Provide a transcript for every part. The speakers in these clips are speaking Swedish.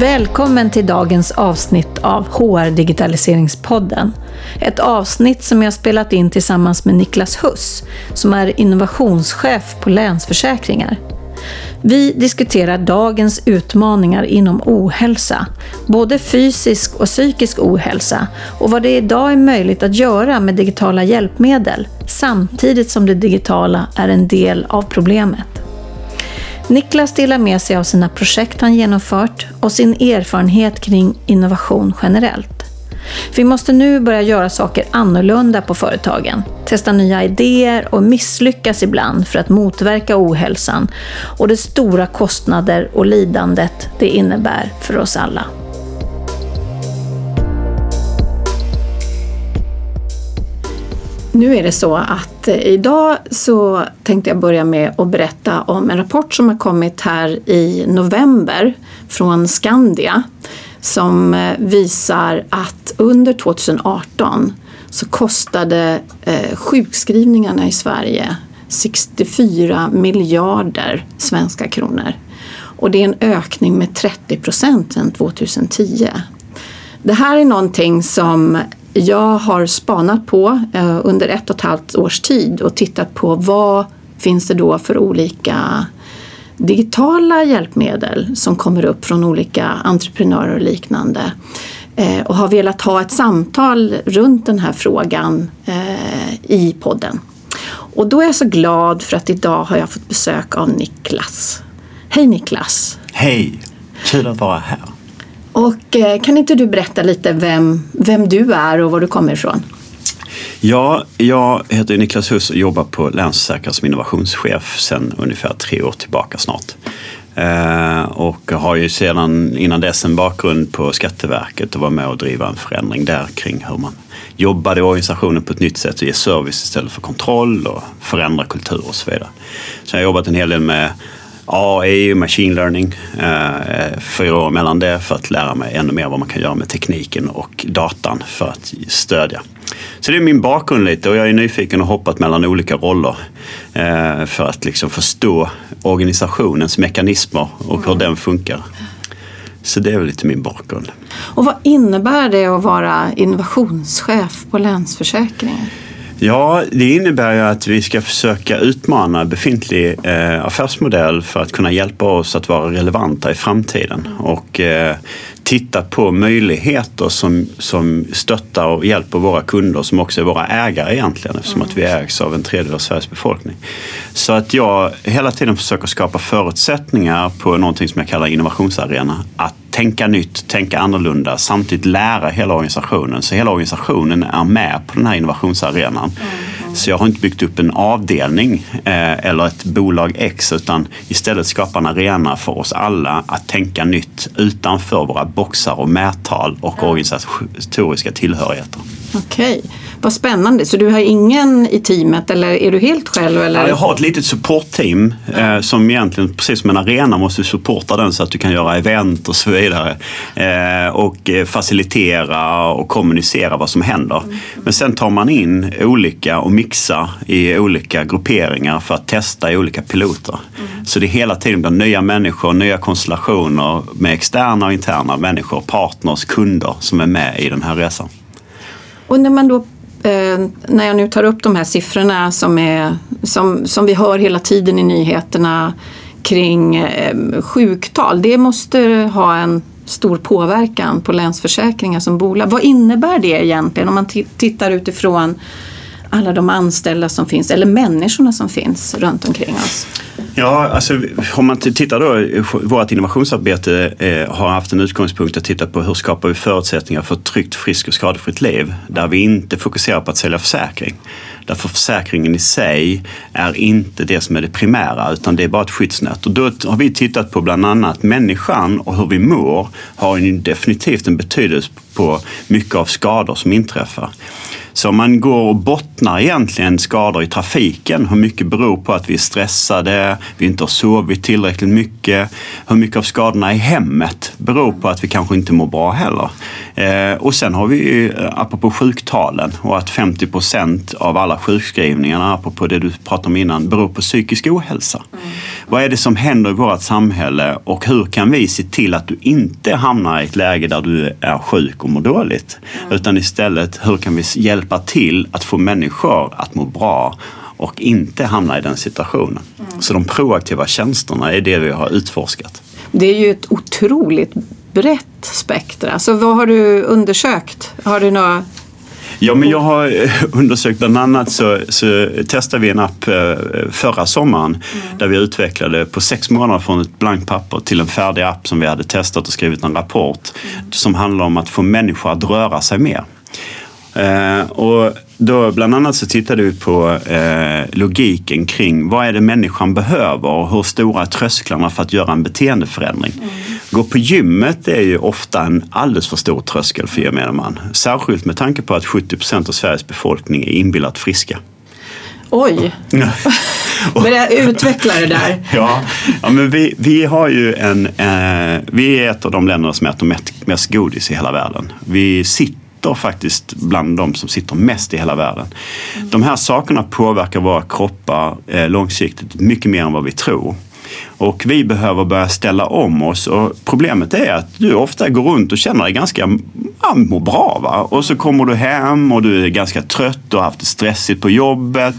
Välkommen till dagens avsnitt av HR Digitaliseringspodden. Ett avsnitt som jag spelat in tillsammans med Niklas Huss, som är innovationschef på Länsförsäkringar. Vi diskuterar dagens utmaningar inom ohälsa, både fysisk och psykisk ohälsa och vad det idag är möjligt att göra med digitala hjälpmedel, samtidigt som det digitala är en del av problemet. Niklas delar med sig av sina projekt han genomfört och sin erfarenhet kring innovation generellt. Vi måste nu börja göra saker annorlunda på företagen, testa nya idéer och misslyckas ibland för att motverka ohälsan och de stora kostnader och lidandet det innebär för oss alla. Nu är det så att eh, idag så tänkte jag börja med att berätta om en rapport som har kommit här i november från Skandia som eh, visar att under 2018 så kostade eh, sjukskrivningarna i Sverige 64 miljarder svenska kronor. Och det är en ökning med 30 procent sedan 2010. Det här är någonting som jag har spanat på eh, under ett och ett halvt års tid och tittat på vad finns det då för olika digitala hjälpmedel som kommer upp från olika entreprenörer och liknande eh, och har velat ha ett samtal runt den här frågan eh, i podden. Och då är jag så glad för att idag har jag fått besök av Niklas. Hej Niklas! Hej! Kul att vara här. Och eh, kan inte du berätta lite vem, vem du är och var du kommer ifrån? Ja, jag heter Niklas Huss och jobbar på Länsförsäkringar som innovationschef sedan ungefär tre år tillbaka snart. Eh, och har ju sedan innan dess en bakgrund på Skatteverket och var med och driva en förändring där kring hur man jobbade i organisationen på ett nytt sätt och ge service istället för kontroll och förändra kultur och så vidare. Så jag har jobbat en hel del med AI, machine learning, eh, fyra år mellan det för att lära mig ännu mer vad man kan göra med tekniken och datan för att stödja. Så det är min bakgrund lite och jag är nyfiken och hoppat mellan olika roller eh, för att liksom förstå organisationens mekanismer och hur den funkar. Så det är väl lite min bakgrund. Och vad innebär det att vara innovationschef på Länsförsäkringar? Ja, det innebär ju att vi ska försöka utmana befintlig eh, affärsmodell för att kunna hjälpa oss att vara relevanta i framtiden. Och eh, titta på möjligheter som, som stöttar och hjälper våra kunder som också är våra ägare egentligen eftersom att vi ägs av en tredjedel av Sveriges befolkning. Så att jag hela tiden försöker skapa förutsättningar på någonting som jag kallar innovationsarena. Att tänka nytt, tänka annorlunda, samtidigt lära hela organisationen. Så hela organisationen är med på den här innovationsarenan. Mm. Så jag har inte byggt upp en avdelning eh, eller ett bolag X utan istället skapa en arena för oss alla att tänka nytt utanför våra boxar och mättal och mm. organisatoriska tillhörigheter. Okej, okay. Vad spännande. Så du har ingen i teamet eller är du helt själv? Eller? Ja, jag har ett litet supportteam eh, som egentligen, precis som en arena, måste supporta den så att du kan göra event och så vidare. Eh, och eh, facilitera och kommunicera vad som händer. Mm. Men sen tar man in olika och mixar i olika grupperingar för att testa i olika piloter. Mm. Så det är hela tiden nya människor, nya konstellationer med externa och interna människor, partners, kunder som är med i den här resan. Och när man då eh, när jag nu tar upp de här siffrorna som, är, som, som vi hör hela tiden i nyheterna kring eh, sjuktal, det måste ha en stor påverkan på Länsförsäkringar som bolag. Vad innebär det egentligen om man tittar utifrån alla de anställda som finns, eller människorna som finns runt omkring oss? Ja, alltså om man tittar då, vårt innovationsarbete eh, har haft en utgångspunkt att titta på hur skapar vi förutsättningar för ett tryggt, friskt och skadefritt liv där vi inte fokuserar på att sälja försäkring. Därför försäkringen i sig är inte det som är det primära utan det är bara ett skyddsnät. Och då har vi tittat på bland annat människan och hur vi mår har ju definitivt en betydelse på mycket av skador som inträffar. Så om man går och bottnar egentligen skador i trafiken, hur mycket beror på att vi är stressade, vi inte har sovit tillräckligt mycket, hur mycket av skadorna i hemmet beror på att vi kanske inte mår bra heller. Eh, och sen har vi, eh, apropå sjuktalen, och att 50 procent av alla sjukskrivningarna, apropå det du pratade om innan, beror på psykisk ohälsa. Mm. Vad är det som händer i vårt samhälle och hur kan vi se till att du inte hamnar i ett läge där du är sjuk och mår dåligt? Mm. Utan istället, hur kan vi hjälpa till att få människor att må bra och inte hamna i den situationen? Mm. Så de proaktiva tjänsterna är det vi har utforskat. Det är ju ett otroligt brett spektra. Så vad har du undersökt? Har du några Ja, men jag har eh, undersökt, bland annat så, så testade vi en app eh, förra sommaren mm. där vi utvecklade på sex månader från ett blankt papper till en färdig app som vi hade testat och skrivit en rapport mm. som handlar om att få människor att röra sig mer. Eh, och då bland annat så tittade vi på eh, logiken kring vad är det människan behöver och hur stora är trösklarna för att göra en beteendeförändring. Mm. Gå på gymmet är ju ofta en alldeles för stor tröskel för gemene man. Särskilt med tanke på att 70 procent av Sveriges befolkning är inbillat friska. Oj! Börja utveckla det där. ja, ja men vi, vi har ju en... Eh, vi är ett av de länder som äter mest, mest godis i hela världen. Vi sitter sitter faktiskt bland de som sitter mest i hela världen. Mm. De här sakerna påverkar våra kroppar eh, långsiktigt mycket mer än vad vi tror. Och vi behöver börja ställa om oss och problemet är att du ofta går runt och känner dig ganska, ja, mår bra va. Och så kommer du hem och du är ganska trött och har haft det stressigt på jobbet.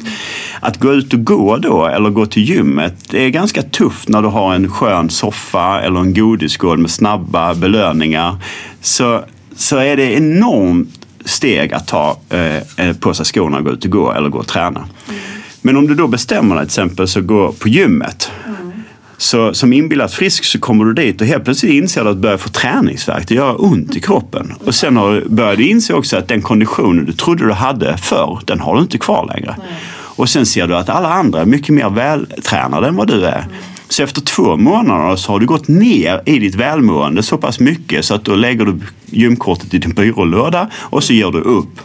Att gå ut och gå då eller gå till gymmet det är ganska tufft när du har en skön soffa eller en godisskål med snabba belöningar. Så så är det enormt steg att ta eh, eh, på sig skorna och gå ut och gå eller gå och träna. Mm. Men om du då bestämmer dig till exempel så gå på gymmet. Mm. Så som inbillat frisk så kommer du dit och helt plötsligt inser du att du börjar få träningsvärk. Det gör ont i kroppen. Och sen har, börjar du inse också att den konditionen du trodde du hade förr, den har du inte kvar längre. Mm. Och sen ser du att alla andra är mycket mer vältränade än vad du är. Så efter två månader så har du gått ner i ditt välmående så pass mycket så att då lägger du gymkortet i din byrålåda och så ger du upp.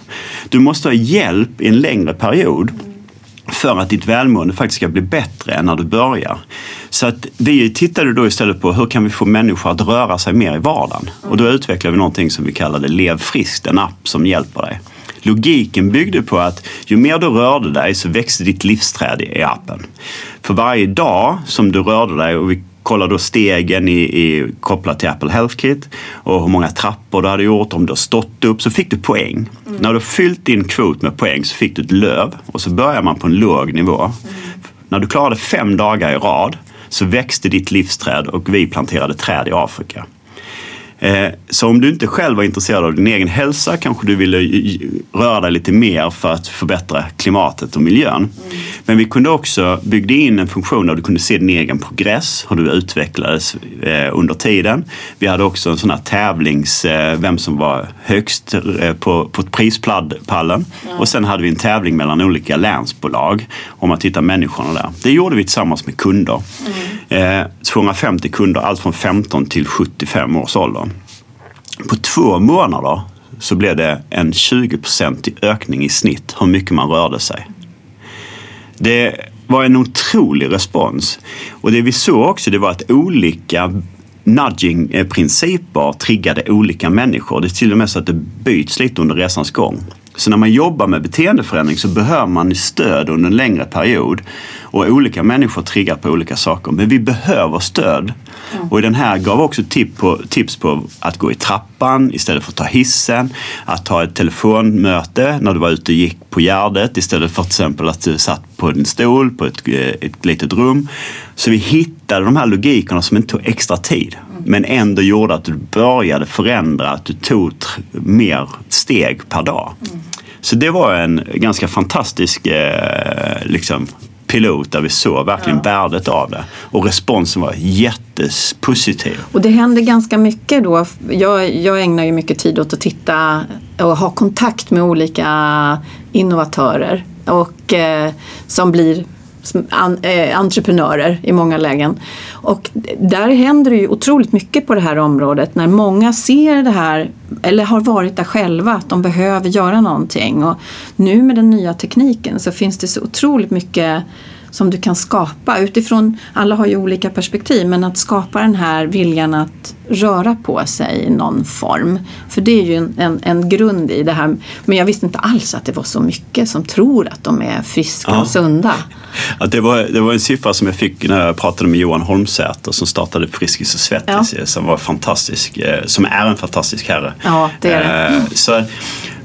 Du måste ha hjälp i en längre period för att ditt välmående faktiskt ska bli bättre än när du börjar. Så att vi tittade då istället på hur kan vi få människor att röra sig mer i vardagen? Och då utvecklade vi någonting som vi kallade Lev friskt, en app som hjälper dig. Logiken byggde på att ju mer du rörde dig så växte ditt livsträd i appen. För varje dag som du rörde dig och vi kollar då stegen i, i, kopplat till Apple Health Kit och hur många trappor du hade gjort, om du har stått upp, så fick du poäng. Mm. När du fyllt din kvot med poäng så fick du ett löv och så börjar man på en låg nivå. Mm. När du klarade fem dagar i rad så växte ditt livsträd och vi planterade träd i Afrika. Eh, så om du inte själv var intresserad av din egen hälsa kanske du ville röra dig lite mer för att förbättra klimatet och miljön. Mm. Men vi kunde också bygga in en funktion där du kunde se din egen progress, hur du utvecklades eh, under tiden. Vi hade också en sån här tävlings, eh, vem som var högst på, på prispallen. Mm. Och sen hade vi en tävling mellan olika länsbolag om att hitta människorna där. Det gjorde vi tillsammans med kunder. Mm. 250 kunder, allt från 15 till 75 års ålder. På två månader så blev det en 20-procentig ökning i snitt hur mycket man rörde sig. Det var en otrolig respons. Och det vi såg också det var att olika nudging-principer triggade olika människor. Det är till och med så att det byts lite under resans gång. Så när man jobbar med beteendeförändring så behöver man stöd under en längre period. Och olika människor triggar på olika saker. Men vi behöver stöd. Mm. Och den här gav också tip på, tips på att gå i trappan istället för att ta hissen. Att ta ett telefonmöte när du var ute och gick på Gärdet istället för till exempel att du satt på en stol på ett, ett litet rum. Så vi hittade de här logikerna som inte tog extra tid. Men ändå gjorde att du började förändra, att du tog mer steg per dag. Mm. Så det var en ganska fantastisk eh, liksom, pilot där vi såg verkligen ja. värdet av det. Och responsen var jättepositiv. Och det händer ganska mycket då. Jag, jag ägnar ju mycket tid åt att titta och ha kontakt med olika innovatörer och, eh, som blir an, eh, entreprenörer i många lägen. Och där händer det ju otroligt mycket på det här området när många ser det här eller har varit där själva att de behöver göra någonting. Och nu med den nya tekniken så finns det så otroligt mycket som du kan skapa utifrån, alla har ju olika perspektiv, men att skapa den här viljan att röra på sig i någon form. För det är ju en, en, en, grund i det här. Men jag visste inte alls att det var så mycket som tror att de är friska ja. och sunda. Ja, det, var, det var en siffra som jag fick när jag pratade med Johan Holmsäter som startade Friskis och Svettis ja. som var fantastisk, eh, som är en fantastisk herre. Ja, det är det. Eh, så,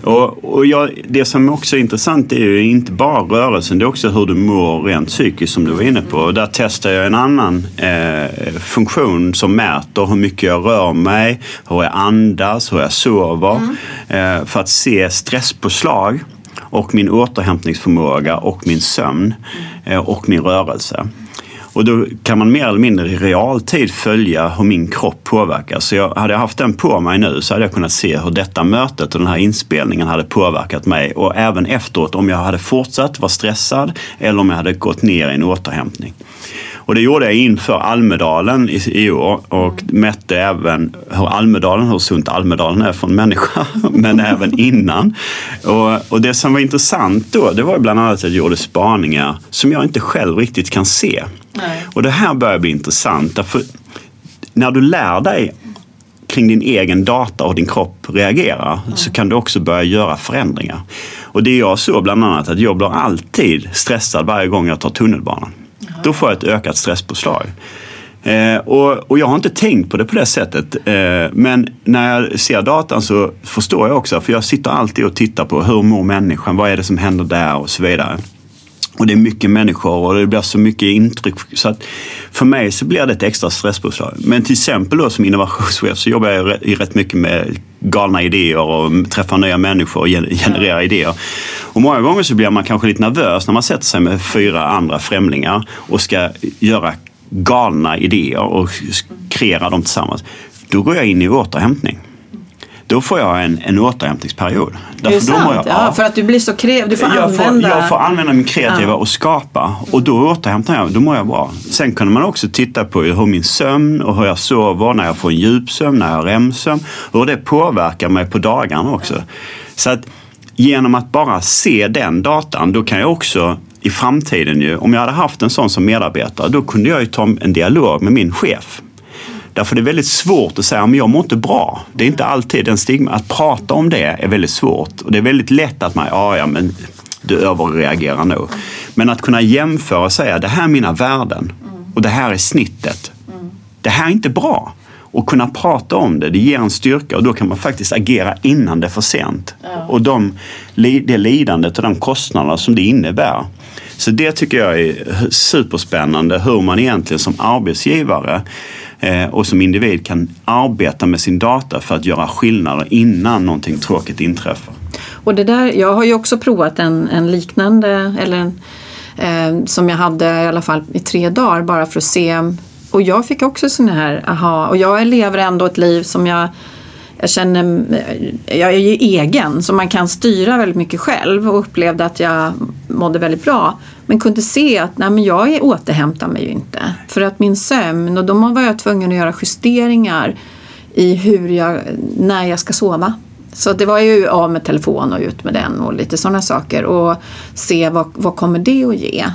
och, och jag, det som också är intressant är ju inte bara rörelsen, det är också hur du mår rent psykiskt som du var inne på. Och där testar jag en annan eh, funktion som mäter hur mycket jag rör mig, hur jag andas, hur jag sover. Mm. Eh, för att se stresspåslag och min återhämtningsförmåga och min sömn eh, och min rörelse. Och då kan man mer eller mindre i realtid följa hur min kropp påverkas. Så jag, hade jag haft den på mig nu så hade jag kunnat se hur detta mötet och den här inspelningen hade påverkat mig. Och även efteråt om jag hade fortsatt vara stressad eller om jag hade gått ner i en återhämtning. Och det gjorde jag inför Almedalen i, i år och mätte även hur Almedalen, hur sunt Almedalen är för en människa, men även innan. Och, och det som var intressant då, det var bland annat att jag gjorde spaningar som jag inte själv riktigt kan se. Nej. Och det här börjar bli intressant, därför när du lär dig kring din egen data och din kropp reagerar mm. så kan du också börja göra förändringar. Och det jag såg bland annat att jag blir alltid stressad varje gång jag tar tunnelbanan. Då får jag ett ökat stresspåslag. Eh, och, och, jag har inte tänkt på det på det sättet. Eh, men när jag ser datan så förstår jag också, för jag sitter alltid och tittar på hur mår människan, vad är det som händer där och så vidare. Och det är mycket människor och det blir så mycket intryck. Så att för mig så blir det ett extra stresspåslag. Men till exempel då som innovationschef så jobbar jag rätt mycket med galna idéer och träffar nya människor och genererar idéer. Och många gånger så blir man kanske lite nervös när man sätter sig med fyra andra främlingar och ska göra galna idéer och kreera dem tillsammans. Då går jag in i återhämtning då får jag en, en återhämtningsperiod. Därför det sant? Jag, ja, för att du blir så kreativ. Du får jag använda... Får, jag får använda min kreativa ja. och skapa och då återhämtar jag, då mår jag bra. Sen kunde man också titta på hur min sömn och hur jag sover, när jag får en djupsömn, när jag har REM-sömn, hur det påverkar mig på dagarna också. Så att genom att bara se den datan, då kan jag också i framtiden ju, om jag hade haft en sån som medarbetare, då kunde jag ju ta en dialog med min chef Därför det är väldigt svårt att säga, men jag mår inte bra. Det är inte alltid en stigma. Att prata om det är väldigt svårt. Och det är väldigt lätt att man, ja, ja men du överreagerar nog. Men att kunna jämföra och säga, det här är mina värden och det här är snittet. Det här är inte bra. Och kunna prata om det, det ger en styrka och då kan man faktiskt agera innan det är för sent. Ja. Och de, det lidandet och de kostnaderna som det innebär. Så det tycker jag är superspännande hur man egentligen som arbetsgivare Eh, och som individ kan arbeta med sin data för att göra skillnader innan någonting tråkigt inträffar. Och det där, jag har ju också provat en, en liknande, eller en, eh, som jag hade i alla fall i tre dagar bara för att se. Och jag fick också sådana här, aha, och jag lever ändå ett liv som jag jag känner, eh, jag är ju egen så man kan styra väldigt mycket själv och upplevde att jag mådde väldigt bra. Men kunde se att nej, men jag återhämtar mig ju inte. För att min sömn, och då var jag tvungen att göra justeringar i hur jag, när jag ska sova. Så det var ju av med telefon och ut med den och lite sådana saker och se vad, vad kommer det att ge.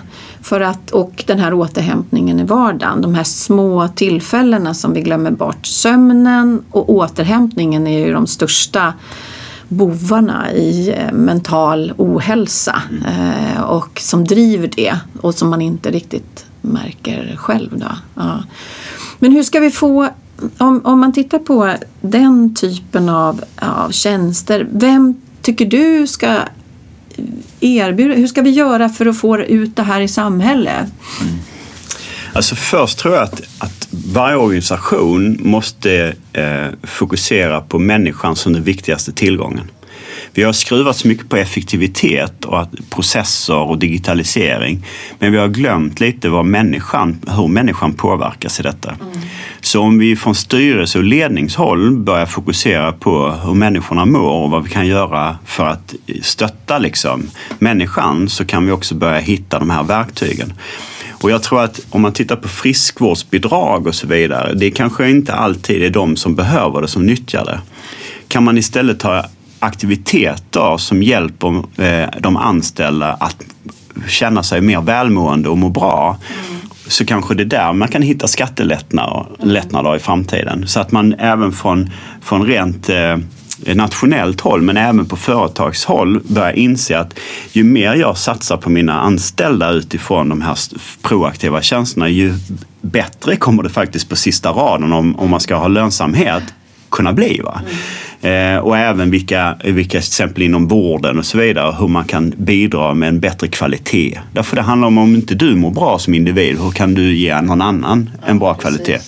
För att, och den här återhämtningen i vardagen, de här små tillfällena som vi glömmer bort. Sömnen och återhämtningen är ju de största bovarna i eh, mental ohälsa mm. och som driver det och som man inte riktigt märker själv. Då. Ja. Men hur ska vi få, om, om man tittar på den typen av, av tjänster, vem tycker du ska erbjuda, hur ska vi göra för att få ut det här i samhället? Mm. Alltså först tror jag att, att varje organisation måste eh, fokusera på människan som den viktigaste tillgången. Vi har skruvat så mycket på effektivitet och att processer och digitalisering. Men vi har glömt lite vad människan, hur människan påverkas i detta. Mm. Så om vi från styrelse och ledningshåll börjar fokusera på hur människorna mår och vad vi kan göra för att stötta liksom, människan så kan vi också börja hitta de här verktygen. Och jag tror att om man tittar på friskvårdsbidrag och så vidare, det kanske inte alltid är de som behöver det som nyttjar det. Kan man istället ta aktiviteter som hjälper eh, de anställda att känna sig mer välmående och må bra mm. så kanske det är där man kan hitta skattelättnader i framtiden. Så att man även från, från rent eh, nationellt håll men även på företagshåll börjar inse att ju mer jag satsar på mina anställda utifrån de här proaktiva tjänsterna ju bättre kommer det faktiskt på sista raden om, om man ska ha lönsamhet kunna bli. Va? Mm. Eh, och även vilka, vilka till exempel inom vården och så vidare, hur man kan bidra med en bättre kvalitet. Därför det handlar om om inte du mår bra som individ, hur kan du ge någon annan en bra kvalitet?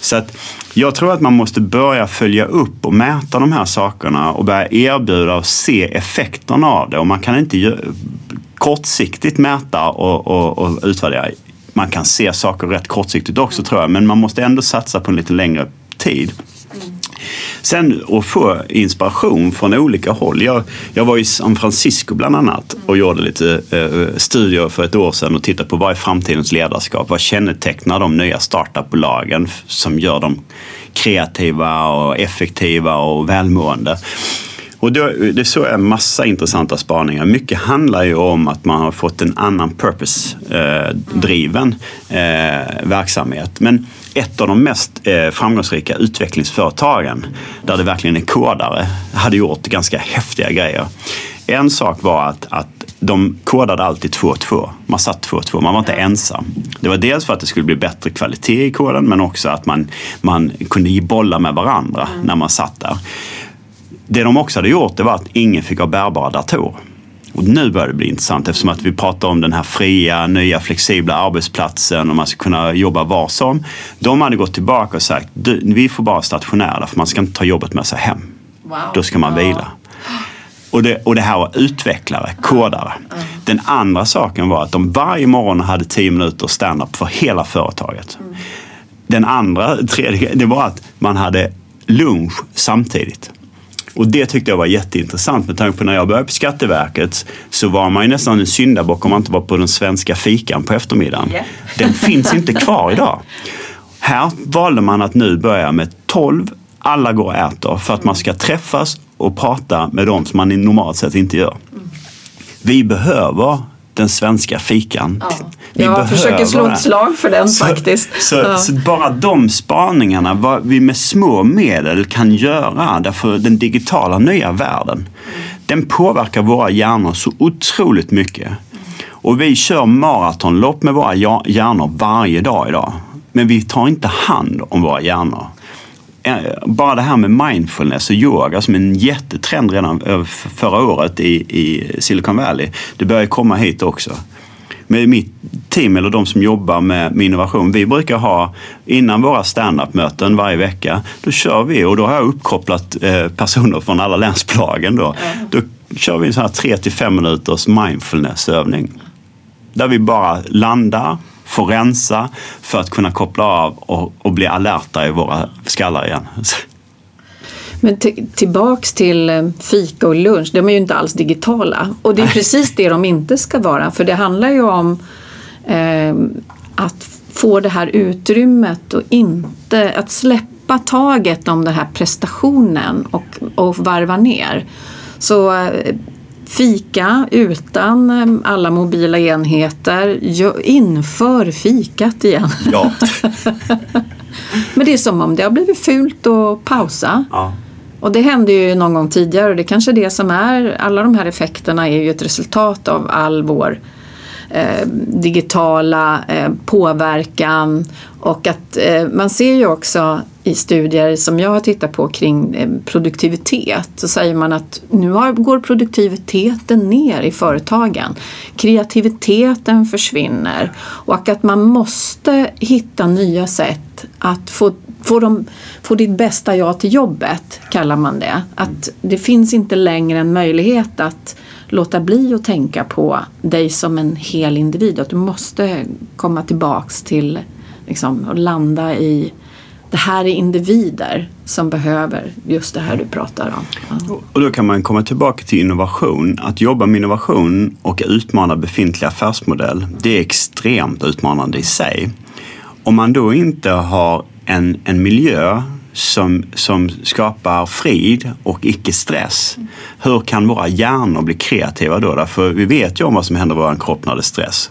Så att jag tror att man måste börja följa upp och mäta de här sakerna och börja erbjuda och se effekterna av det. Och man kan inte kortsiktigt mäta och, och, och utvärdera. Man kan se saker rätt kortsiktigt också tror jag, men man måste ändå satsa på en lite längre tid. Sen att få inspiration från olika håll. Jag, jag var i San Francisco bland annat och gjorde lite eh, studier för ett år sedan och tittade på vad är framtidens ledarskap? Vad kännetecknar de nya startupbolagen som gör dem kreativa och effektiva och välmående? Och det, det så är massa intressanta spaningar. Mycket handlar ju om att man har fått en annan purpose-driven eh, eh, verksamhet. Men ett av de mest eh, framgångsrika utvecklingsföretagen där det verkligen är kodare hade gjort ganska häftiga grejer. En sak var att, att de kodade alltid 2-2. Man satt 2-2, man var inte ensam. Det var dels för att det skulle bli bättre kvalitet i koden men också att man, man kunde bolla med varandra när man satt där. Det de också hade gjort det var att ingen fick ha bärbara datorer. Och nu börjar det bli intressant eftersom att vi pratar om den här fria, nya, flexibla arbetsplatsen och man ska kunna jobba var som. De hade gått tillbaka och sagt, vi får bara stationära för man ska inte ta jobbet med sig hem. Wow. Då ska man vila. Och det, och det här var utvecklare, kodare. Mm. Den andra saken var att de varje morgon hade tio minuter stand-up för hela företaget. Mm. Den andra, tredje, det var att man hade lunch samtidigt. Och det tyckte jag var jätteintressant med tanke på när jag började på Skatteverket så var man ju nästan en syndabock om man inte var på den svenska fikan på eftermiddagen. Yeah. Den finns inte kvar idag. Här valde man att nu börja med 12, alla går och äter för att man ska träffas och prata med dem som man normalt sett inte gör. Vi behöver den svenska fikan. Ja. Vi jag försöker slå ett slag för den så, faktiskt. Så, ja. så, bara de spaningarna, vad vi med små medel kan göra, därför den digitala nya världen, den påverkar våra hjärnor så otroligt mycket. Och vi kör maratonlopp med våra hjärnor varje dag idag. Men vi tar inte hand om våra hjärnor. Eh, bara det här med mindfulness och yoga som en jättetrend redan förra året i, i Silicon Valley. Det börjar komma hit också med mitt team eller de som jobbar med, med innovation, vi brukar ha innan våra standup-möten varje vecka, då kör vi och då har jag uppkopplat eh, personer från alla länsbolagen då. Då kör vi en sån här 3 till 5 minuters mindfulness-övning. Där vi bara landar, får rensa för att kunna koppla av och, och bli alerta i våra skallar igen. Men tillbaks till eh, fika och lunch, de är ju inte alls digitala. Och det är precis det de inte ska vara, för det handlar ju om eh, att få det här utrymmet och inte att släppa taget om den här prestationen och, och varva ner. Så eh, fika utan eh, alla mobila enheter, inför fikat igen. Ja. Men det är som om det har blivit fult att pausa. Ja. Och det hände ju någon gång tidigare och det kanske är det som är, alla de här effekterna är ju ett resultat av all vår eh, digitala eh, påverkan och att eh, man ser ju också i studier som jag har tittat på kring eh, produktivitet så säger man att nu går produktiviteten ner i företagen. Kreativiteten försvinner och att man måste hitta nya sätt att få få, dem, få ditt bästa jag till jobbet, kallar man det. Att det finns inte längre en möjlighet att låta bli att tänka på dig som en hel individ. Att du måste komma tillbaks till liksom, och landa i det här är individer som behöver just det här du pratar om. Ja. Och då kan man komma tillbaka till innovation. Att jobba med innovation och utmana befintlig affärsmodell, det är extremt utmanande i sig. Om man då inte har en, en miljö som, som skapar frid och icke-stress. Hur kan våra hjärnor bli kreativa då? För vi vet ju om vad som händer i vår kropp när det är stress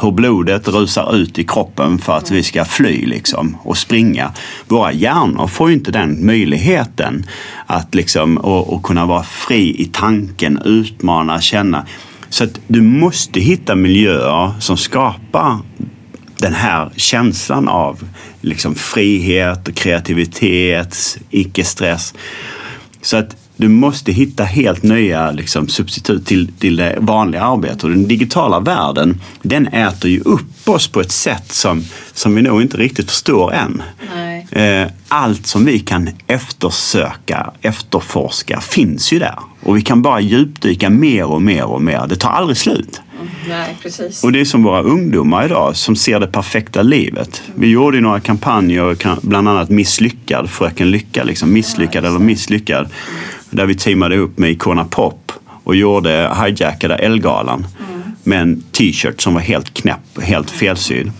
hur blodet rusar ut i kroppen för att vi ska fly liksom, och springa. Våra hjärnor får ju inte den möjligheten att liksom, och, och kunna vara fri i tanken, utmana, känna. Så att du måste hitta miljöer som skapar den här känslan av liksom frihet, kreativitet, icke-stress. Så att du måste hitta helt nya liksom, substitut till, till det vanliga arbetet. Och den digitala världen, den äter ju upp oss på ett sätt som, som vi nog inte riktigt förstår än. Nej. Eh, allt som vi kan eftersöka, efterforska, finns ju där. Och vi kan bara djupdyka mer och mer och mer. Det tar aldrig slut. Nej, precis. Och det är som våra ungdomar idag som ser det perfekta livet. Vi gjorde ju några kampanjer, bland annat Misslyckad, Fröken Lycka, liksom misslyckad eller misslyckad. Där vi teamade upp med Icona Pop och gjorde hijackade Elgalan mm. med en t-shirt som var helt knäpp, helt felsydd.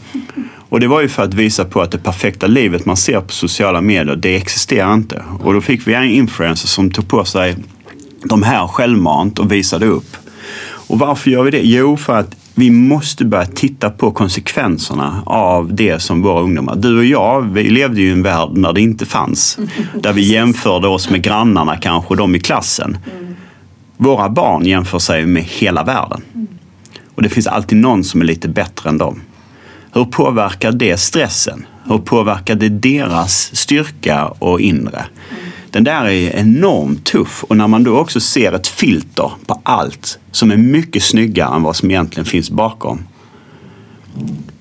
Och det var ju för att visa på att det perfekta livet man ser på sociala medier, det existerar inte. Och då fick vi en influencer som tog på sig de här självmant och visade upp. Och varför gör vi det? Jo, för att vi måste börja titta på konsekvenserna av det som våra ungdomar... Du och jag, vi levde ju i en värld när det inte fanns. Där vi jämförde oss med grannarna kanske, de i klassen. Våra barn jämför sig med hela världen. Och det finns alltid någon som är lite bättre än dem. Hur påverkar det stressen? Hur påverkar det deras styrka och inre? Den där är enormt tuff och när man då också ser ett filter på allt som är mycket snyggare än vad som egentligen finns bakom.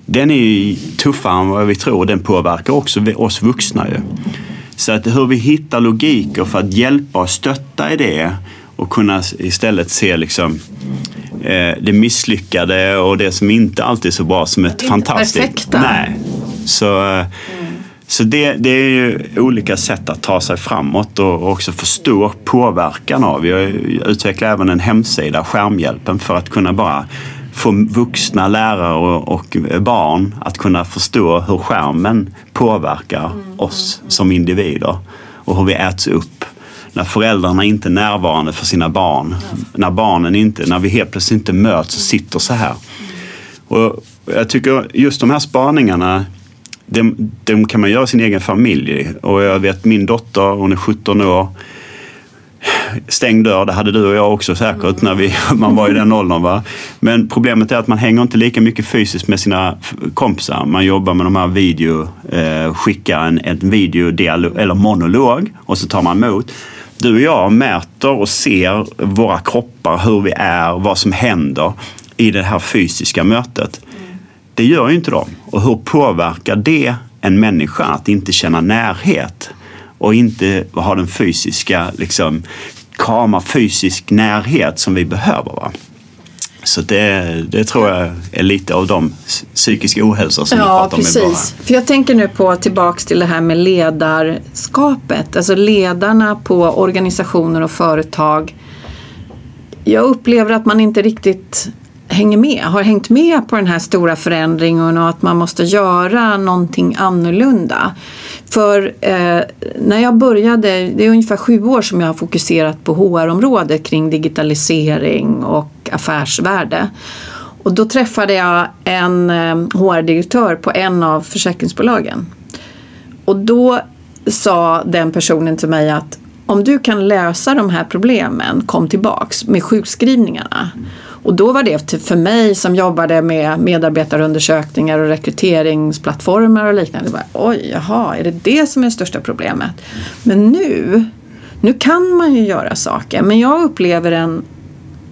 Den är tuffare än vad vi tror. Den påverkar också oss vuxna ju. Så att hur vi hittar logiker för att hjälpa och stötta i det och kunna istället se liksom eh, det misslyckade och det som inte alltid är så bra som ett fantastiskt. Perfekta. Nej. Så, mm. Så det, det är ju olika sätt att ta sig framåt och också förstå påverkan av. Vi utvecklar även en hemsida, Skärmhjälpen, för att kunna bara få vuxna lärare och, och barn att kunna förstå hur skärmen påverkar mm. oss som individer och hur vi äts upp när föräldrarna inte är närvarande för sina barn. När barnen inte, när vi helt plötsligt inte möts och sitter så här. Och jag tycker just de här spaningarna de, de kan man göra sin egen familj. Och jag vet min dotter, hon är 17 år. Stängd dörr, det hade du och jag också säkert när vi, man var i den åldern. Va? Men problemet är att man hänger inte lika mycket fysiskt med sina kompisar. Man jobbar med de här video, eh, skickar en, en videodialog eller monolog och så tar man emot. Du och jag mäter och ser våra kroppar, hur vi är, vad som händer i det här fysiska mötet. Det gör ju inte de. Och hur påverkar det en människa att inte känna närhet och inte ha den fysiska, liksom, krama fysisk närhet som vi behöver. Va? Så det, det tror jag är lite av de psykiska ohälsor som ja, vi pratar precis. om. För jag tänker nu på tillbaks till det här med ledarskapet. Alltså ledarna på organisationer och företag. Jag upplever att man inte riktigt hänger med, har hängt med på den här stora förändringen och att man måste göra någonting annorlunda. För eh, när jag började, det är ungefär sju år som jag har fokuserat på HR-området kring digitalisering och affärsvärde. Och då träffade jag en eh, HR-direktör på en av försäkringsbolagen. Och då sa den personen till mig att om du kan lösa de här problemen, kom tillbaks med sjukskrivningarna. Och då var det typ för mig som jobbade med medarbetarundersökningar och rekryteringsplattformar och liknande. Bara, Oj, jaha, är det det som är det största problemet? Men nu, nu kan man ju göra saker. Men jag upplever en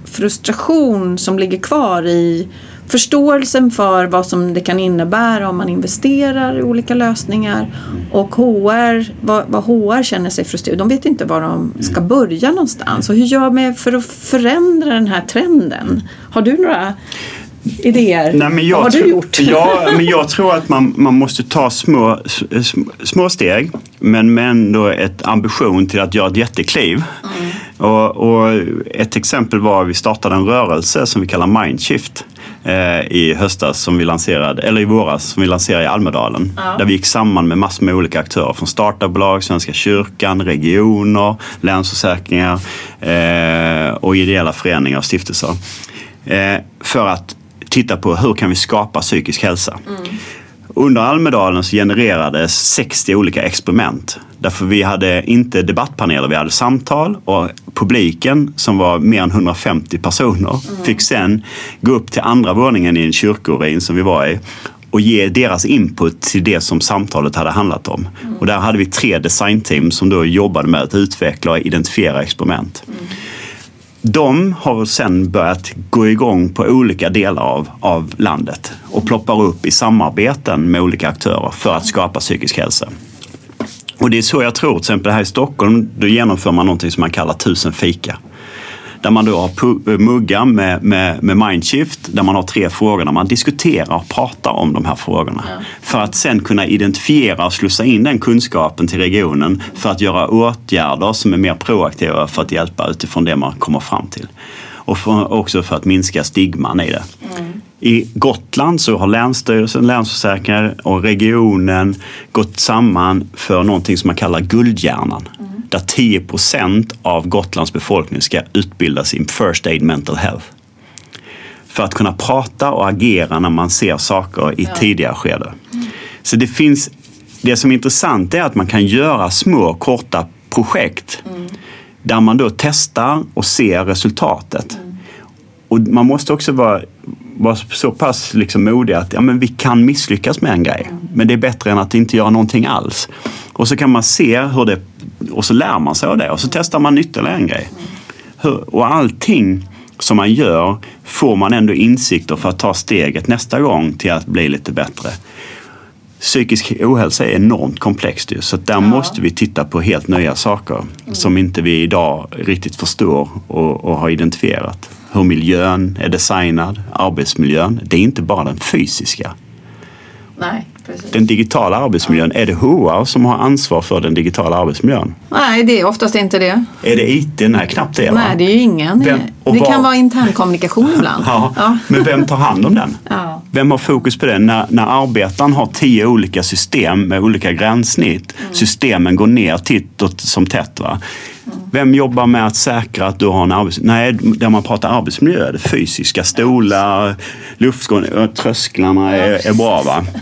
frustration som ligger kvar i förståelsen för vad som det kan innebära om man investerar i olika lösningar och HR, vad, vad HR känner sig frustrerade. De vet inte var de ska börja någonstans. Och hur gör man för att förändra den här trenden? Har du några idéer? Nej, men jag vad har du tror- gjort? Ja, men jag tror att man, man måste ta små, små steg men med ändå ett ambition till att göra ett jättekliv. Och, och ett exempel var att vi startade en rörelse som vi kallar Mindshift eh, i höstas som vi lanserade, eller i våras som vi lanserade i Almedalen. Ja. Där vi gick samman med massor med olika aktörer från startupbolag, Svenska kyrkan, regioner, Länsförsäkringar eh, och ideella föreningar och stiftelser. Eh, för att titta på hur kan vi skapa psykisk hälsa. Under Almedalen så genererades 60 olika experiment. Därför vi hade inte debattpaneler, vi hade samtal och publiken som var mer än 150 personer fick sen gå upp till andra våningen i en kyrkoruin som vi var i och ge deras input till det som samtalet hade handlat om. Och där hade vi tre designteam som då jobbade med att utveckla och identifiera experiment. De har sen börjat gå igång på olika delar av, av landet och ploppar upp i samarbeten med olika aktörer för att skapa psykisk hälsa. Och det är så jag tror, till exempel här i Stockholm, då genomför man någonting som man kallar tusen fika. Där man då har pu- muggar med, med, med Mindshift, där man har tre frågor där man diskuterar och pratar om de här frågorna. För att sen kunna identifiera och slussa in den kunskapen till regionen för att göra åtgärder som är mer proaktiva för att hjälpa utifrån det man kommer fram till. Och för, också för att minska stigman i det. I Gotland så har Länsstyrelsen, Länsförsäkringar och regionen gått samman för någonting som man kallar Guldhjärnan. Där 10 procent av Gotlands befolkning ska utbildas i First Aid Mental Health. För att kunna prata och agera när man ser saker i tidiga skede. Så det finns, det som är intressant är att man kan göra små korta projekt där man då testar och ser resultatet. Och man måste också vara, vara så pass liksom modig att ja, men vi kan misslyckas med en grej. Men det är bättre än att inte göra någonting alls. Och så kan man se hur det... Och så lär man sig av det och så testar man ytterligare en grej. Hur, och allting som man gör får man ändå insikter för att ta steget nästa gång till att bli lite bättre. Psykisk ohälsa är enormt komplext ju, så där måste vi titta på helt nya saker som inte vi idag riktigt förstår och, och har identifierat. Hur miljön är designad, arbetsmiljön. Det är inte bara den fysiska. Nej, precis. Den digitala arbetsmiljön, är det HR som har ansvar för den digitala arbetsmiljön? Nej, det är oftast inte det. Är det IT? Nej, knappt det. va? Nej, det är ju ingen. Vem- det var- kan vara internkommunikation ibland. Ja, Ja. men vem tar hand om den? Ja. Vem har fokus på det? När, när arbetaren har tio olika system med olika gränssnitt, Mm. systemen går ner titt och som tätt. Va? Vem jobbar med att säkra att du har en arbetsmiljö? Nej, där man pratar arbetsmiljö, det fysiska, stolar, luftskål, trösklarna är, är bra. Va?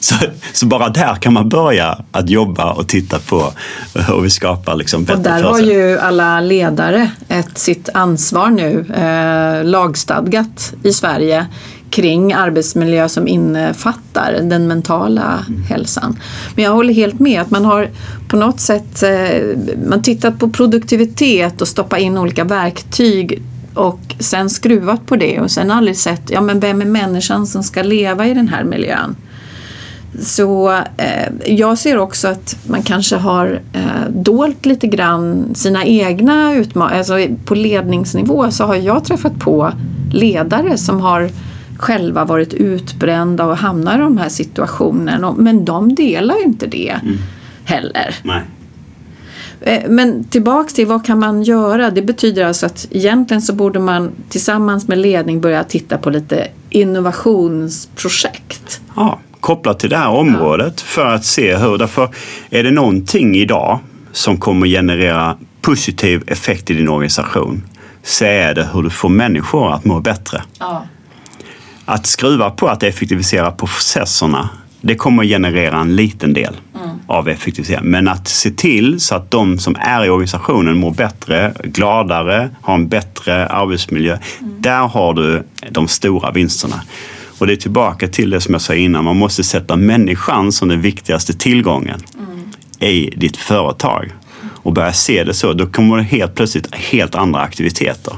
Så, så bara där kan man börja att jobba och titta på hur vi skapar liksom bättre Och där har ju alla ledare ett sitt ansvar nu, eh, lagstadgat i Sverige kring arbetsmiljö som innefattar den mentala hälsan. Men jag håller helt med att man har på något sätt eh, man tittat på produktivitet och stoppat in olika verktyg och sen skruvat på det och sen aldrig sett, ja men vem är människan som ska leva i den här miljön? Så eh, jag ser också att man kanske har eh, dolt lite grann sina egna utmaningar. Alltså, på ledningsnivå så har jag träffat på ledare som har själva varit utbrända och hamnar i de här situationerna. Men de delar ju inte det heller. Nej. Eh, Men tillbaks till vad kan man göra? Det betyder alltså att egentligen så borde man tillsammans med ledning börja titta på lite innovationsprojekt. Ja, kopplat till det här området för att se hur, därför är det någonting idag som kommer generera positiv effekt i din organisation så är det hur du får människor att må bättre. Ja. Att skruva på att effektivisera processerna, det kommer generera en liten del av effektivisering. Men att se till så att de som är i organisationen mår bättre, gladare, har en bättre arbetsmiljö. Där har du de stora vinsterna. Och det är tillbaka till det som jag sa innan, man måste sätta människan som den viktigaste tillgången i ditt företag. Och börja se det så, då kommer det helt plötsligt helt andra aktiviteter.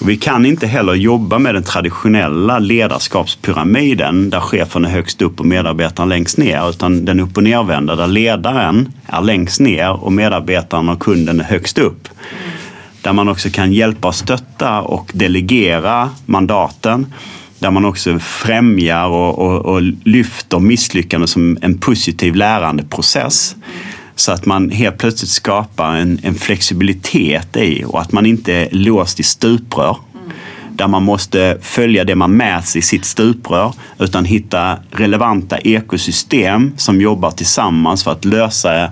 Vi kan inte heller jobba med den traditionella ledarskapspyramiden där chefen är högst upp och medarbetaren längst ner. Utan den upp och nervända där ledaren är längst ner och medarbetaren och kunden är högst upp. Där man också kan hjälpa och stötta och delegera mandaten. Där man också främjar och, och, och lyfter misslyckanden som en positiv lärandeprocess. Så att man helt plötsligt skapar en, en flexibilitet i och att man inte är låst i stuprör. Där man måste följa det man mäts i sitt stuprör utan hitta relevanta ekosystem som jobbar tillsammans för att lösa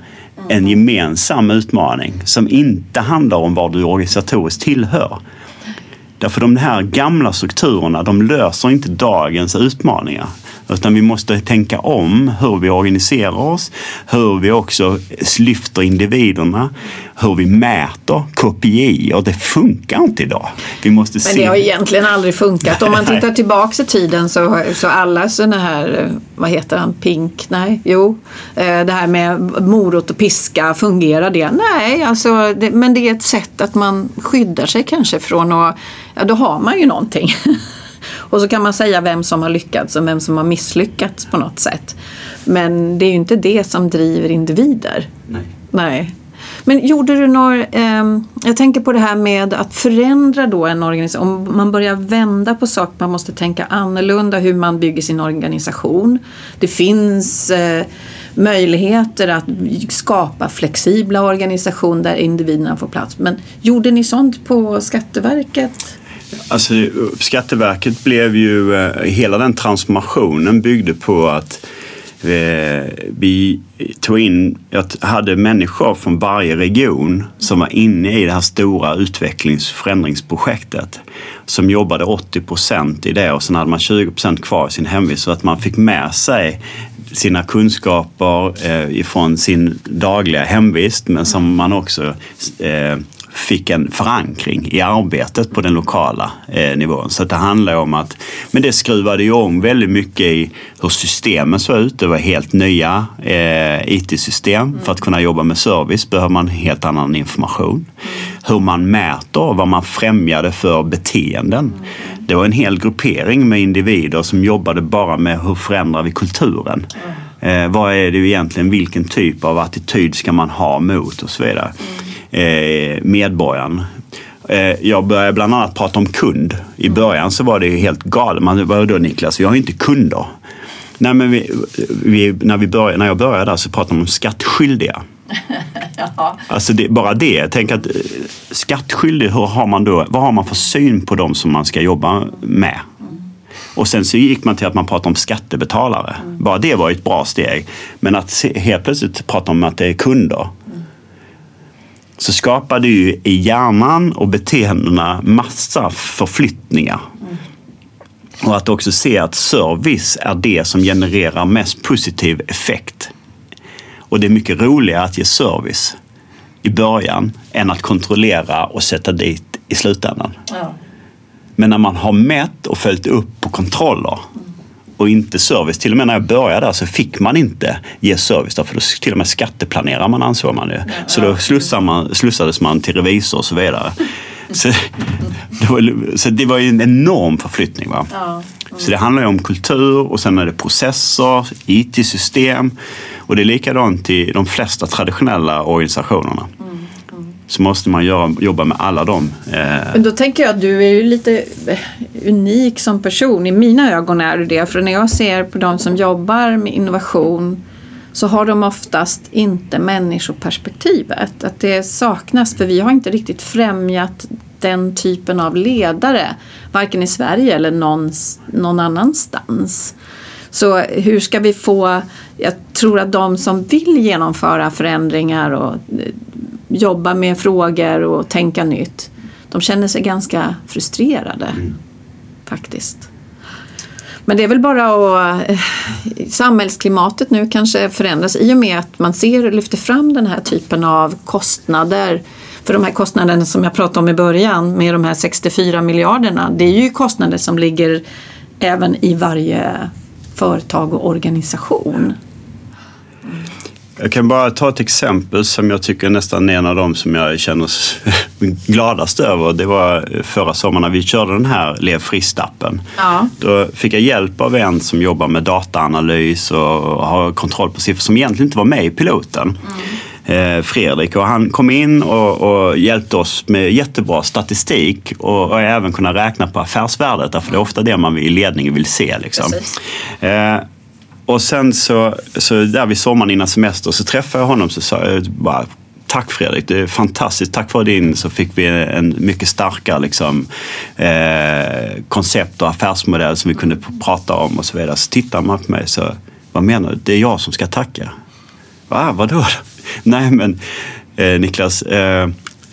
en gemensam utmaning som inte handlar om vad du organisatoriskt tillhör. Därför de här gamla strukturerna, de löser inte dagens utmaningar. Utan vi måste tänka om hur vi organiserar oss, hur vi också lyfter individerna, hur vi mäter KPI och det funkar inte idag. Vi måste Men det har egentligen aldrig funkat. Om man tittar tillbaks i tiden så, så alla sådana här, vad heter han, Pink? Nej, jo. Eh, det här med morot och piska, fungerar det? Nej, alltså, det, men det är ett sätt att man skyddar sig kanske från att, ja då har man ju någonting. Och så kan man säga vem som har lyckats och vem som har misslyckats på något sätt. Men det är ju inte det som driver individer. Nej. Nej. Men gjorde du några, eh, jag tänker på det här med att förändra då en organisation, om man börjar vända på saker, man måste tänka annorlunda hur man bygger sin organisation. Det finns eh, möjligheter att skapa flexibla organisationer där individerna får plats. Men gjorde ni sånt på Skatteverket? Alltså, Skatteverket blev ju, eh, hela den transformationen byggde på att eh, vi tog in, jag hade människor från varje region som var inne i det här stora utvecklings och förändringsprojektet. Som jobbade 80 procent i det och sen hade man 20 procent kvar i sin hemvist så att man fick med sig sina kunskaper eh, ifrån sin dagliga hemvist men som man också eh, fick en förankring i arbetet på den lokala eh, nivån. Så det handlar om att, men det skruvade ju om väldigt mycket i hur systemen såg ut. Det var helt nya eh, IT-system. Mm. För att kunna jobba med service behöver man helt annan information. Mm. Hur man mäter, vad man främjade för beteenden. Mm. Det var en hel gruppering med individer som jobbade bara med hur förändrar vi kulturen. Eh, vad är det egentligen, vilken typ av attityd ska man ha mot och så vidare. Eh, medborgaren. Eh, jag började bland annat prata om kund. I början så var det helt galet. Man, vadå Niklas, vi har ju inte kunder. Nej, men vi, vi, när, vi började, när jag började där så pratade man om skattskyldiga. ja. Alltså det, bara det. Tänk att eh, skattskyldig, hur har man då, vad har man för syn på dem som man ska jobba med? Och sen så gick man till att man pratade om skattebetalare. Mm. Bara det var ett bra steg. Men att helt plötsligt prata om att det är kunder så skapar ju i hjärnan och beteendena massa förflyttningar. Och att också se att service är det som genererar mest positiv effekt. Och det är mycket roligare att ge service i början än att kontrollera och sätta dit i slutändan. Ja. Men när man har mätt och följt upp på kontroller och inte service. Till och med när jag började där så fick man inte ge service där, för då till och med skatteplanerar man ansåg man det. Så då man, slussades man till revisor och så vidare. Så det var, så det var ju en enorm förflyttning. Va? Så det handlar ju om kultur och sen är det processer, IT-system och det är likadant i de flesta traditionella organisationerna så måste man göra, jobba med alla dem. Eh. Men då tänker jag att du är ju lite eh, unik som person. I mina ögon är du det. För när jag ser på de som jobbar med innovation så har de oftast inte människoperspektivet. Att det saknas, för vi har inte riktigt främjat den typen av ledare. Varken i Sverige eller någon, någon annanstans. Så hur ska vi få, jag tror att de som vill genomföra förändringar och eh, jobba med frågor och tänka nytt. De känner sig ganska frustrerade mm. faktiskt. Men det är väl bara att eh, samhällsklimatet nu kanske förändras i och med att man ser och lyfter fram den här typen av kostnader. För de här kostnaderna som jag pratade om i början med de här 64 miljarderna, det är ju kostnader som ligger även i varje företag och organisation. Jag kan bara ta ett exempel som jag tycker nästan är en av de som jag känner gladast över. Det var förra sommaren när vi körde den här Lev friskt-appen. Ja. Då fick jag hjälp av en som jobbar med dataanalys och har kontroll på siffror som egentligen inte var med i piloten. Eh, Fredrik och han kom in och, och hjälpte oss med jättebra statistik och, och även kunna räkna på affärsvärdet. För det är ofta det man i ledningen vill se. Liksom. Eh, och sen så, så där vid sommaren innan semester så träffade jag honom så sa jag bara Tack Fredrik, det är fantastiskt. Tack vare din så fick vi en mycket starkare liksom, eh, koncept och affärsmodell som vi kunde prata om och så vidare. Så tittar man på mig så, vad menar du? Det är jag som ska tacka. Va, vadå? Nej men eh, Niklas, eh,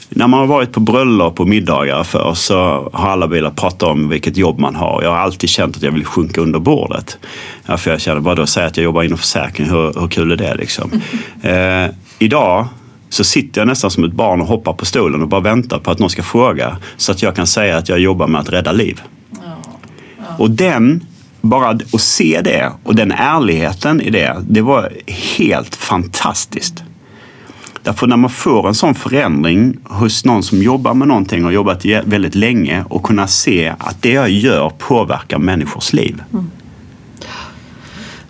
när man har varit på bröllop och middagar för så har alla velat prata om vilket jobb man har. Jag har alltid känt att jag vill sjunka under bordet. Ja, för jag känner, bara då säga att jag jobbar inom försäkring, hur, hur kul är det liksom? Eh, idag så sitter jag nästan som ett barn och hoppar på stolen och bara väntar på att någon ska fråga så att jag kan säga att jag jobbar med att rädda liv. Och den, bara att se det och den ärligheten i det, det var helt fantastiskt. Därför när man får en sån förändring hos någon som jobbar med någonting och jobbat väldigt länge och kunna se att det jag gör påverkar människors liv.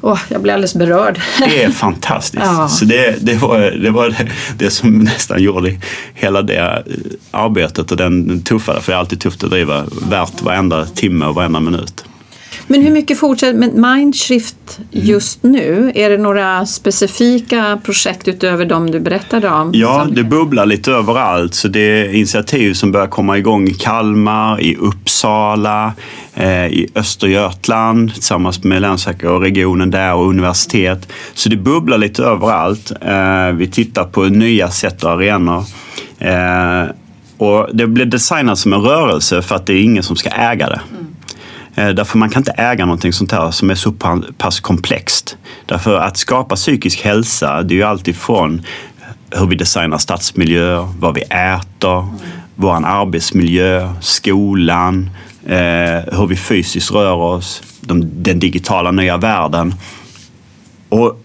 Åh, jag blir alldeles berörd. Det är fantastiskt. Ja. Så det, det var, det, var det, det som nästan gjorde hela det arbetet och den tuffa, för det är alltid tufft att driva, värt varenda timme och varenda minut. Men hur mycket fortsätter med Mindshift just nu? Är det några specifika projekt utöver de du berättade om? Ja, det bubblar lite överallt. Så det är initiativ som börjar komma igång i Kalmar, i Uppsala, eh, i Östergötland tillsammans med länsläkare och regionen där och universitet. Så det bubblar lite överallt. Eh, vi tittar på nya sätt och arenor. Eh, och det blir designat som en rörelse för att det är ingen som ska äga det. Eh, Eh, därför man kan inte äga någonting sånt här som är så pass komplext. Därför att skapa psykisk hälsa, det är ju alltifrån hur vi designar stadsmiljö, vad vi äter, vår arbetsmiljö, skolan, eh, hur vi fysiskt rör oss, den digitala nya världen. Och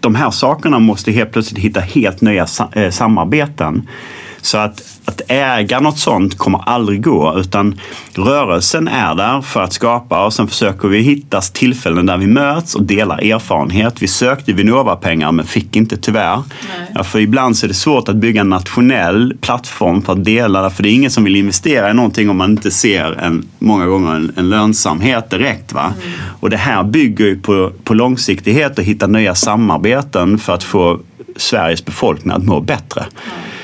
de här sakerna måste helt plötsligt hitta helt nya eh, samarbeten. Så att, att äga något sånt kommer aldrig gå utan rörelsen är där för att skapa och sen försöker vi hitta tillfällen där vi möts och delar erfarenhet. Vi sökte Vinnova-pengar men fick inte tyvärr. Ja, för ibland så är det svårt att bygga en nationell plattform för att dela för det är ingen som vill investera i någonting om man inte ser en, många gånger en, en lönsamhet direkt. Va? Och det här bygger ju på, på långsiktighet och hitta nya samarbeten för att få Sveriges befolkning att må bättre. Eh,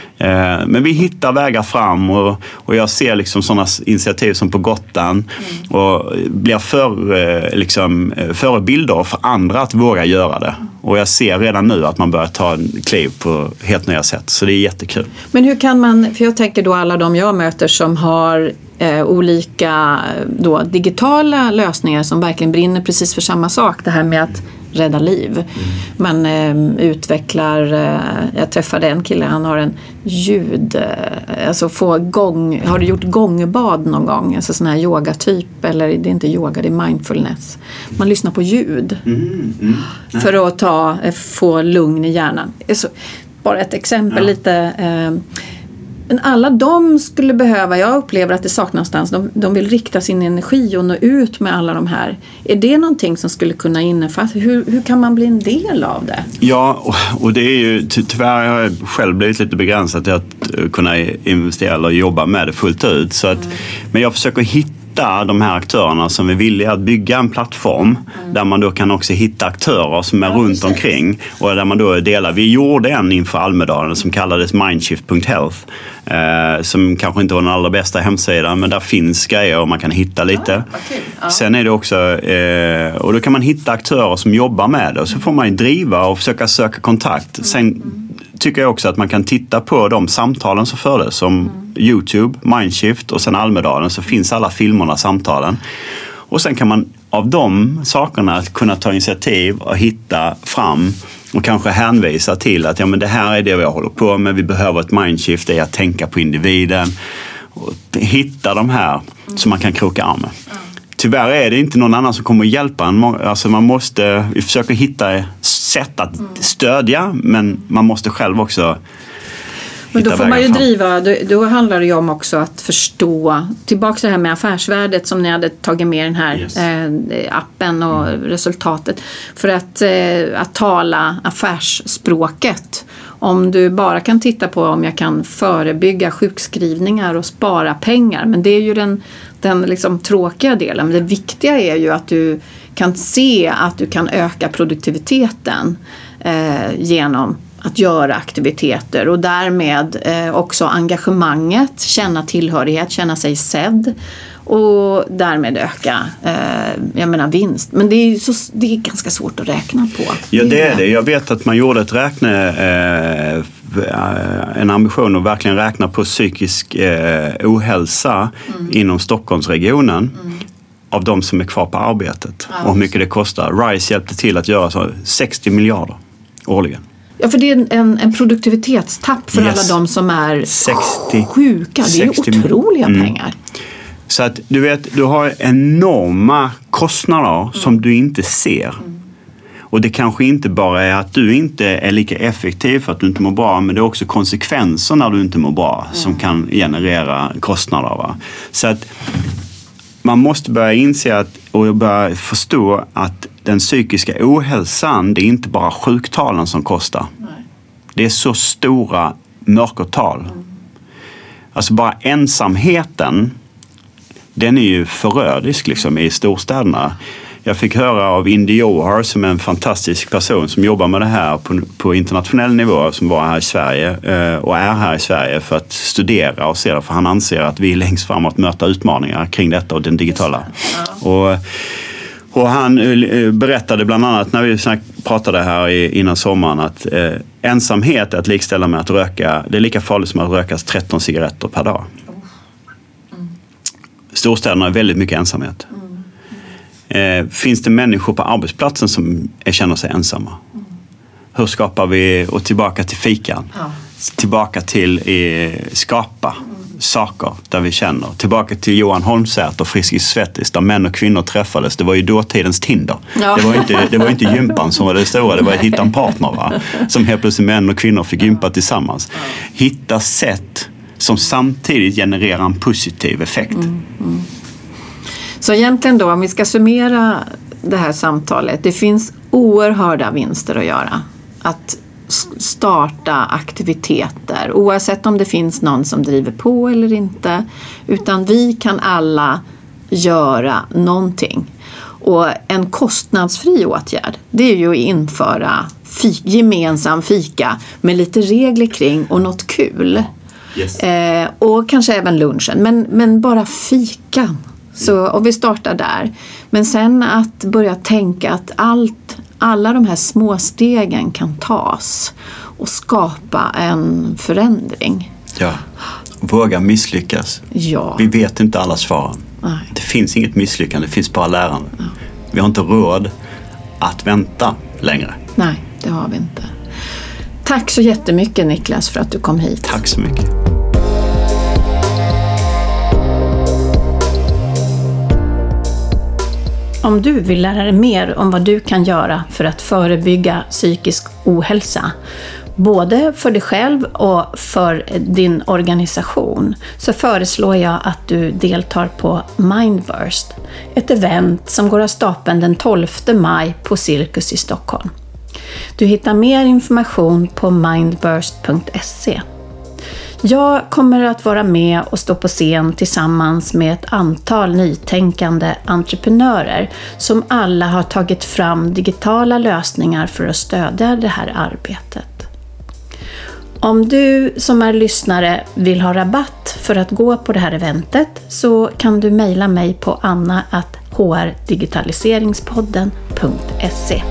Men vi hittar vägar fram och, och jag ser liksom sådana initiativ som på Gotland och blir för, eh, liksom, eh, förebilder för andra att våga göra det. Och jag ser redan nu att man börjar ta kliv på helt nya sätt, så det är jättekul. Men hur kan man, för jag tänker då alla de jag möter som har eh, olika eh, då, digitala lösningar som verkligen brinner precis för samma sak. Det här med att rädda liv. Man eh, utvecklar, eh, jag träffade en kille, han har en ljud, eh, alltså få gång, har du gjort gångbad någon gång? Alltså sån här yogatyp, eller det är inte yoga, det är mindfulness. Man lyssnar på ljud för att ta, eh, få lugn i hjärnan. Så, bara ett exempel Ja. lite. Men alla de skulle behöva, jag upplever att det saknas någonstans, de, de vill rikta sin energi och nå ut med alla de här. Är det någonting som skulle kunna innefatta, hur, hur kan man bli en del av det? Ja, och- det är ju ty- tyvärr har jag själv blivit lite begränsad till att eh, kunna investera eller jobba med det fullt ut. Så att, Men jag försöker hitta de här aktörerna som är villiga att bygga en plattform där man då kan också hitta aktörer som är Ja, runt precis. omkring och där man då delar. Vi gjorde en inför Almedalen som kallades Mindshift.health eh, som kanske inte var den allra bästa hemsidan men där finns grejer och man kan hitta lite. vad kul. Ja. Sen är det också, eh, och då kan man hitta aktörer som jobbar med det och så får man ju driva och försöka söka kontakt. Sen tycker jag också att man kan titta på de samtalen som fördes som Youtube, Mindshift och sen Almedalen så finns alla filmerna, samtalen. Och sen kan man av de sakerna kunna ta initiativ och hitta fram och kanske hänvisa till att ja, men det här är det jag håller på med, vi behöver ett mindshift, i att tänka på individen. Och hitta de här som man kan kroka arm med. Tyvärr är det inte någon annan som kommer att hjälpa en. Alltså man måste, vi försöker hitta sätt att stödja, men man måste själv också men då får man ju fram. driva, då, då handlar det ju om också att förstå, tillbaks till det här med affärsvärdet som ni hade tagit med den här Yes. eh, appen och resultatet. För att, eh, att tala affärsspråket. Om du bara kan titta på om jag kan förebygga sjukskrivningar och spara pengar, men det är ju den, den liksom tråkiga delen. Men det viktiga är ju att du kan se att du kan öka produktiviteten eh, genom att göra aktiviteter och därmed eh, också engagemanget, känna tillhörighet, känna sig sedd och därmed öka eh, jag menar vinst. Men det är, så, det är ganska svårt att räkna på. Ja, det är det. Jag vet att man gjorde ett räkne, eh, en ambition att verkligen räkna på psykisk eh, ohälsa inom Stockholmsregionen av de som är kvar på arbetet Ja, och hur mycket det kostar. RISE hjälpte till att göra så 60 miljarder årligen. Ja, för det är en, en produktivitetstapp för Yes. alla de som är 60 sjuka. Det är ju 60 otroliga Mm. pengar. Så att du vet, du har enorma kostnader som du inte ser. Och det kanske inte bara är att du inte är lika effektiv för att du inte mår bra, men det är också konsekvenser när du inte mår bra som kan generera kostnader. Va? Så att man måste börja inse att, och börja förstå att den psykiska ohälsan, det är inte bara sjuktalen som kostar. Det är så stora mörkertal. Alltså bara ensamheten, den är ju förödisk liksom i storstäderna. Jag fick höra av Indy Johar som är en fantastisk person som jobbar med det här på, på internationell nivå som var här i Sverige eh, och är här i Sverige för att studera och se det. För han anser att vi är längst fram att möta utmaningar kring detta och den digitala. Och, och han eh, berättade bland annat när vi pratade här innan sommaren att eh, ensamhet är att likställa med att röka. Det är lika farligt som att röka 13 cigaretter per dag. Storstäderna har väldigt mycket ensamhet. Eh, finns det människor på arbetsplatsen som är, känner sig ensamma? Hur skapar vi, och tillbaka till fikan, Ja. tillbaka till eh, skapa saker där vi känner. Tillbaka till Johan Holmsäter och Friskis Svettis där män och kvinnor träffades. Det var ju dåtidens Tinder. Ja. Det var inte, det var inte gympan som var det stora, det var att hitta en partner. Va? Som helt plötsligt män och kvinnor fick gympa tillsammans. Hitta sätt som samtidigt genererar en positiv effekt. Så egentligen då, om vi ska summera det här samtalet. Det finns oerhörda vinster att göra. Att starta aktiviteter oavsett om det finns någon som driver på eller inte. Utan vi kan alla göra någonting. Och en kostnadsfri åtgärd det är ju att införa fi- gemensam fika med lite regler kring och något kul. Yes. Eh, och kanske även lunchen, men, men bara fikan. Så, och vi startar där. Men sen att börja tänka att allt, alla de här små stegen kan tas och skapa en förändring. Ja. Våga misslyckas. Ja, Vi vet inte alla svaren. Nej. Det finns inget misslyckande, det finns bara lärande. Vi har inte råd att vänta längre. nej, det har vi inte. Tack så jättemycket Niklas för att du kom hit. Tack så mycket. Om du vill lära dig mer om vad du kan göra för att förebygga psykisk ohälsa, både för dig själv och för din organisation, så föreslår jag att du deltar på Mindburst, ett event som går av stapeln den 12 maj på Cirkus i Stockholm. Du hittar mer information på mindburst.se. Jag kommer att vara med och stå på scen tillsammans med ett antal nytänkande entreprenörer som alla har tagit fram digitala lösningar för att stödja det här arbetet. Om du som är lyssnare vill ha rabatt för att gå på det här eventet så kan du mejla mig på anna.hrdigitaliseringspodden.se